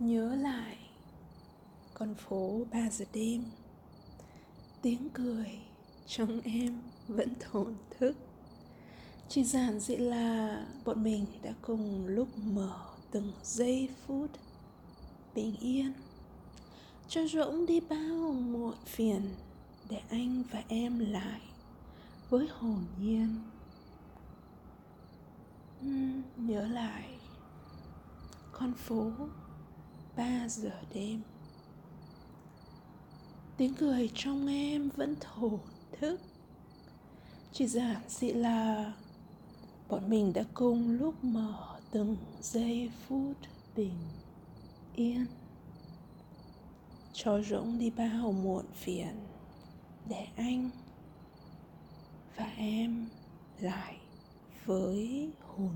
nhớ lại con phố ba giờ đêm. Tiếng cười trong em vẫn thổn thức. Chỉ giản dị là bọn mình đã cùng lúc mở từng giây phút bình yên. Cho rỗng đi bao muộn phiền để anh và em lại với hồn nhiên. Uhm, nhớ lại con phố ba giờ đêm. Tiếng cười trong em vẫn thổn thức. Chỉ giản dị là bọn mình đã cùng lúc mở từng giây phút bình yên. Cho rỗng đi bao muộn phiền để anh và em lại với hồn